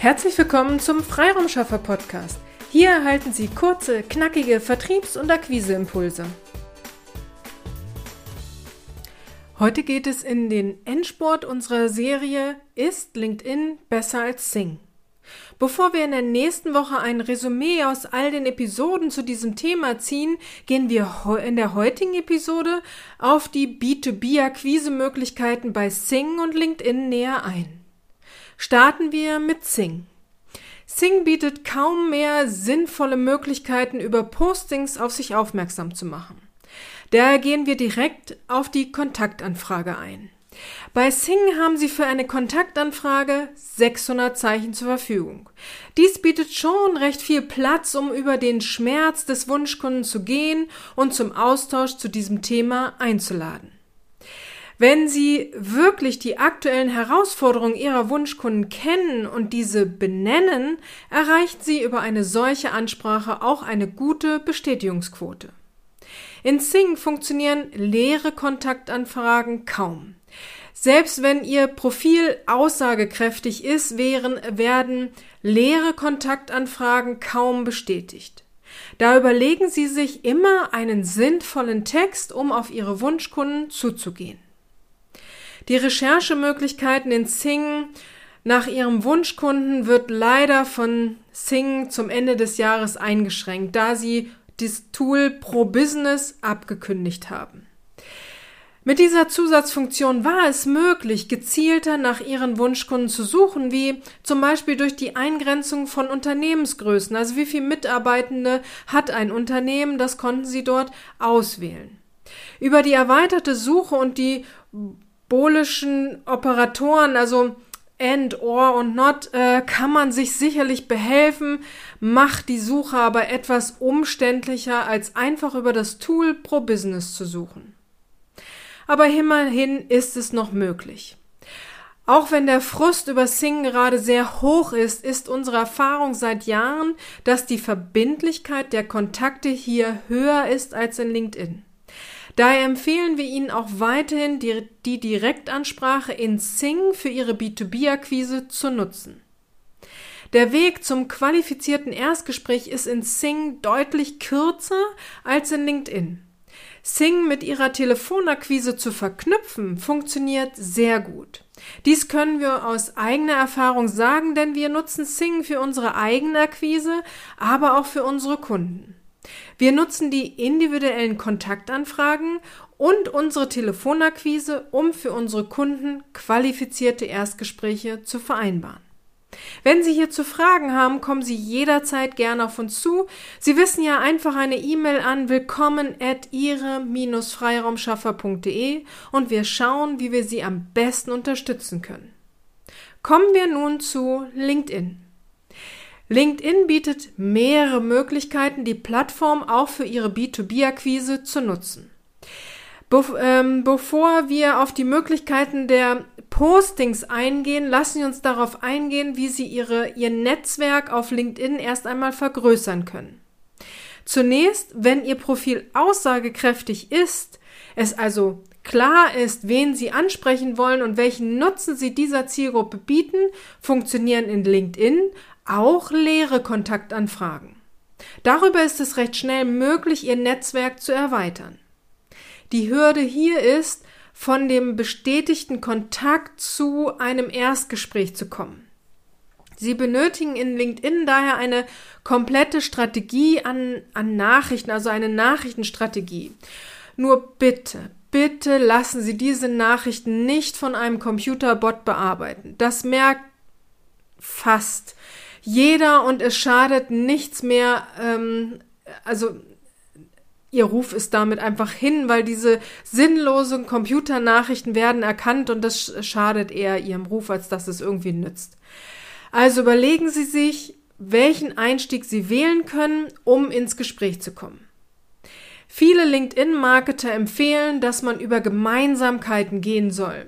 Herzlich willkommen zum Freiraumschaffer Podcast. Hier erhalten Sie kurze, knackige Vertriebs- und Akquiseimpulse. Heute geht es in den Endsport unserer Serie Ist LinkedIn besser als Sing? Bevor wir in der nächsten Woche ein Resümee aus all den Episoden zu diesem Thema ziehen, gehen wir in der heutigen Episode auf die B2B-Akquise-Möglichkeiten bei Sing und LinkedIn näher ein. Starten wir mit Sing. Sing bietet kaum mehr sinnvolle Möglichkeiten, über Postings auf sich aufmerksam zu machen. Daher gehen wir direkt auf die Kontaktanfrage ein. Bei Sing haben Sie für eine Kontaktanfrage 600 Zeichen zur Verfügung. Dies bietet schon recht viel Platz, um über den Schmerz des Wunschkunden zu gehen und zum Austausch zu diesem Thema einzuladen. Wenn Sie wirklich die aktuellen Herausforderungen Ihrer Wunschkunden kennen und diese benennen, erreichen Sie über eine solche Ansprache auch eine gute Bestätigungsquote. In Sing funktionieren leere Kontaktanfragen kaum. Selbst wenn Ihr Profil aussagekräftig ist, wären, werden leere Kontaktanfragen kaum bestätigt. Da überlegen Sie sich immer einen sinnvollen Text, um auf Ihre Wunschkunden zuzugehen. Die Recherchemöglichkeiten in Sing nach ihrem Wunschkunden wird leider von Sing zum Ende des Jahres eingeschränkt, da sie das Tool Pro Business abgekündigt haben. Mit dieser Zusatzfunktion war es möglich, gezielter nach ihren Wunschkunden zu suchen, wie zum Beispiel durch die Eingrenzung von Unternehmensgrößen. Also wie viele Mitarbeitende hat ein Unternehmen, das konnten sie dort auswählen. Über die erweiterte Suche und die bolischen Operatoren, also and, or und not, äh, kann man sich sicherlich behelfen, macht die Suche aber etwas umständlicher, als einfach über das Tool Pro Business zu suchen. Aber immerhin ist es noch möglich. Auch wenn der Frust über Sing gerade sehr hoch ist, ist unsere Erfahrung seit Jahren, dass die Verbindlichkeit der Kontakte hier höher ist als in LinkedIn. Daher empfehlen wir Ihnen auch weiterhin die, die Direktansprache in Sing für Ihre B2B-Akquise zu nutzen. Der Weg zum qualifizierten Erstgespräch ist in Sing deutlich kürzer als in LinkedIn. Sing mit ihrer Telefonakquise zu verknüpfen, funktioniert sehr gut. Dies können wir aus eigener Erfahrung sagen, denn wir nutzen Sing für unsere eigene Akquise, aber auch für unsere Kunden. Wir nutzen die individuellen Kontaktanfragen und unsere Telefonakquise, um für unsere Kunden qualifizierte Erstgespräche zu vereinbaren. Wenn Sie hierzu Fragen haben, kommen Sie jederzeit gerne auf uns zu. Sie wissen ja einfach eine E-Mail an willkommen at ihre-freiraumschaffer.de und wir schauen, wie wir Sie am besten unterstützen können. Kommen wir nun zu LinkedIn. LinkedIn bietet mehrere Möglichkeiten, die Plattform auch für ihre B2B-Akquise zu nutzen. Ähm, bevor wir auf die Möglichkeiten der Postings eingehen, lassen Sie uns darauf eingehen, wie Sie Ihre, Ihr Netzwerk auf LinkedIn erst einmal vergrößern können. Zunächst, wenn Ihr Profil aussagekräftig ist, es also klar ist, wen Sie ansprechen wollen und welchen Nutzen Sie dieser Zielgruppe bieten, funktionieren in LinkedIn auch leere Kontaktanfragen. Darüber ist es recht schnell möglich, Ihr Netzwerk zu erweitern. Die Hürde hier ist, von dem bestätigten Kontakt zu einem Erstgespräch zu kommen. Sie benötigen in LinkedIn daher eine komplette Strategie an, an Nachrichten, also eine Nachrichtenstrategie. Nur bitte, bitte lassen Sie diese Nachrichten nicht von einem Computerbot bearbeiten. Das merkt fast jeder und es schadet nichts mehr. Ähm, also ihr Ruf ist damit einfach hin, weil diese sinnlosen Computernachrichten werden erkannt und das schadet eher ihrem Ruf, als dass es irgendwie nützt. Also überlegen Sie sich, welchen Einstieg Sie wählen können, um ins Gespräch zu kommen. Viele LinkedIn-Marketer empfehlen, dass man über Gemeinsamkeiten gehen soll.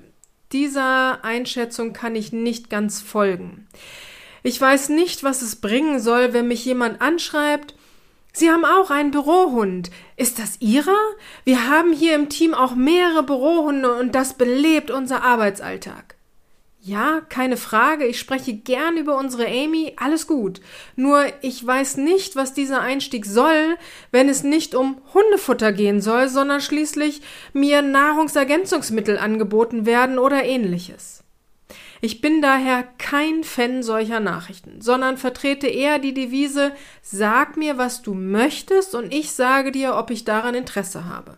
Dieser Einschätzung kann ich nicht ganz folgen. Ich weiß nicht, was es bringen soll, wenn mich jemand anschreibt, Sie haben auch einen Bürohund. Ist das Ihrer? Wir haben hier im Team auch mehrere Bürohunde und das belebt unser Arbeitsalltag. Ja, keine Frage, ich spreche gern über unsere Amy, alles gut. Nur ich weiß nicht, was dieser Einstieg soll, wenn es nicht um Hundefutter gehen soll, sondern schließlich mir Nahrungsergänzungsmittel angeboten werden oder ähnliches. Ich bin daher kein Fan solcher Nachrichten, sondern vertrete eher die Devise Sag mir, was du möchtest, und ich sage dir, ob ich daran Interesse habe.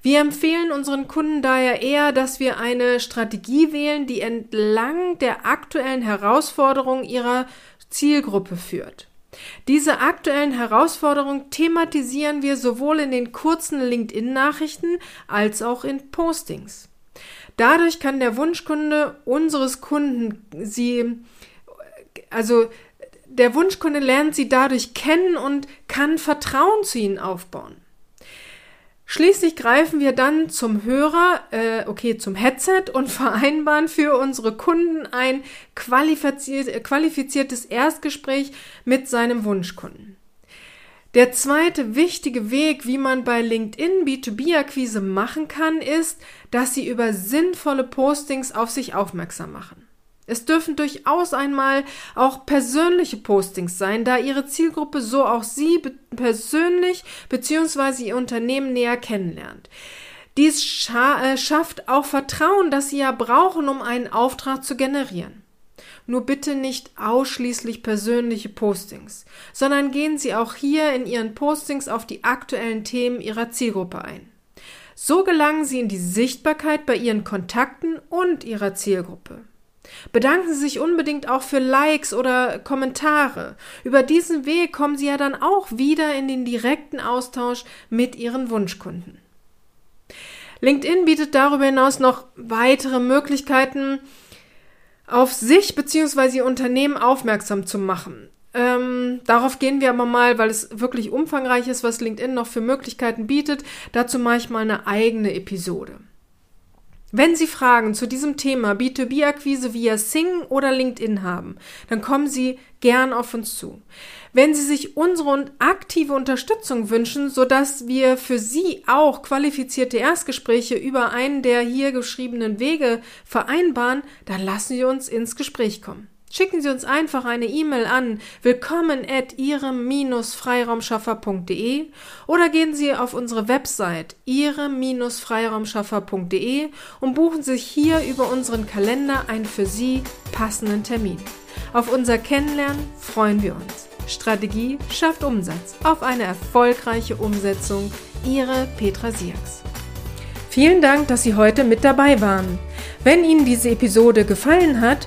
Wir empfehlen unseren Kunden daher eher, dass wir eine Strategie wählen, die entlang der aktuellen Herausforderungen ihrer Zielgruppe führt. Diese aktuellen Herausforderungen thematisieren wir sowohl in den kurzen LinkedIn-Nachrichten als auch in Postings. Dadurch kann der Wunschkunde unseres Kunden sie, also der Wunschkunde lernt sie dadurch kennen und kann Vertrauen zu ihnen aufbauen. Schließlich greifen wir dann zum Hörer, äh, okay, zum Headset und vereinbaren für unsere Kunden ein qualifiziert, qualifiziertes Erstgespräch mit seinem Wunschkunden. Der zweite wichtige Weg, wie man bei LinkedIn B2B-Akquise machen kann, ist, dass Sie über sinnvolle Postings auf sich aufmerksam machen. Es dürfen durchaus einmal auch persönliche Postings sein, da Ihre Zielgruppe so auch Sie persönlich bzw. Ihr Unternehmen näher kennenlernt. Dies scha äh, schafft auch Vertrauen, das Sie ja brauchen, um einen Auftrag zu generieren. Nur bitte nicht ausschließlich persönliche Postings, sondern gehen Sie auch hier in Ihren Postings auf die aktuellen Themen Ihrer Zielgruppe ein. So gelangen Sie in die Sichtbarkeit bei Ihren Kontakten und Ihrer Zielgruppe. Bedanken Sie sich unbedingt auch für Likes oder Kommentare. Über diesen Weg kommen Sie ja dann auch wieder in den direkten Austausch mit Ihren Wunschkunden. LinkedIn bietet darüber hinaus noch weitere Möglichkeiten, auf sich bzw. Ihr Unternehmen aufmerksam zu machen. Ähm, darauf gehen wir aber mal, weil es wirklich umfangreich ist, was LinkedIn noch für Möglichkeiten bietet. Dazu mache ich mal eine eigene Episode. Wenn Sie Fragen zu diesem Thema B2B-Akquise via Sing oder LinkedIn haben, dann kommen Sie gern auf uns zu. Wenn Sie sich unsere aktive Unterstützung wünschen, sodass wir für Sie auch qualifizierte Erstgespräche über einen der hier geschriebenen Wege vereinbaren, dann lassen Sie uns ins Gespräch kommen. Schicken Sie uns einfach eine E-Mail an willkommen at ihrem-freiraumschaffer.de oder gehen Sie auf unsere Website ihrem-freiraumschaffer.de und buchen sich hier über unseren Kalender einen für Sie passenden Termin. Auf unser Kennenlernen freuen wir uns. Strategie schafft Umsatz. Auf eine erfolgreiche Umsetzung. Ihre Petra Sierks. Vielen Dank, dass Sie heute mit dabei waren. Wenn Ihnen diese Episode gefallen hat,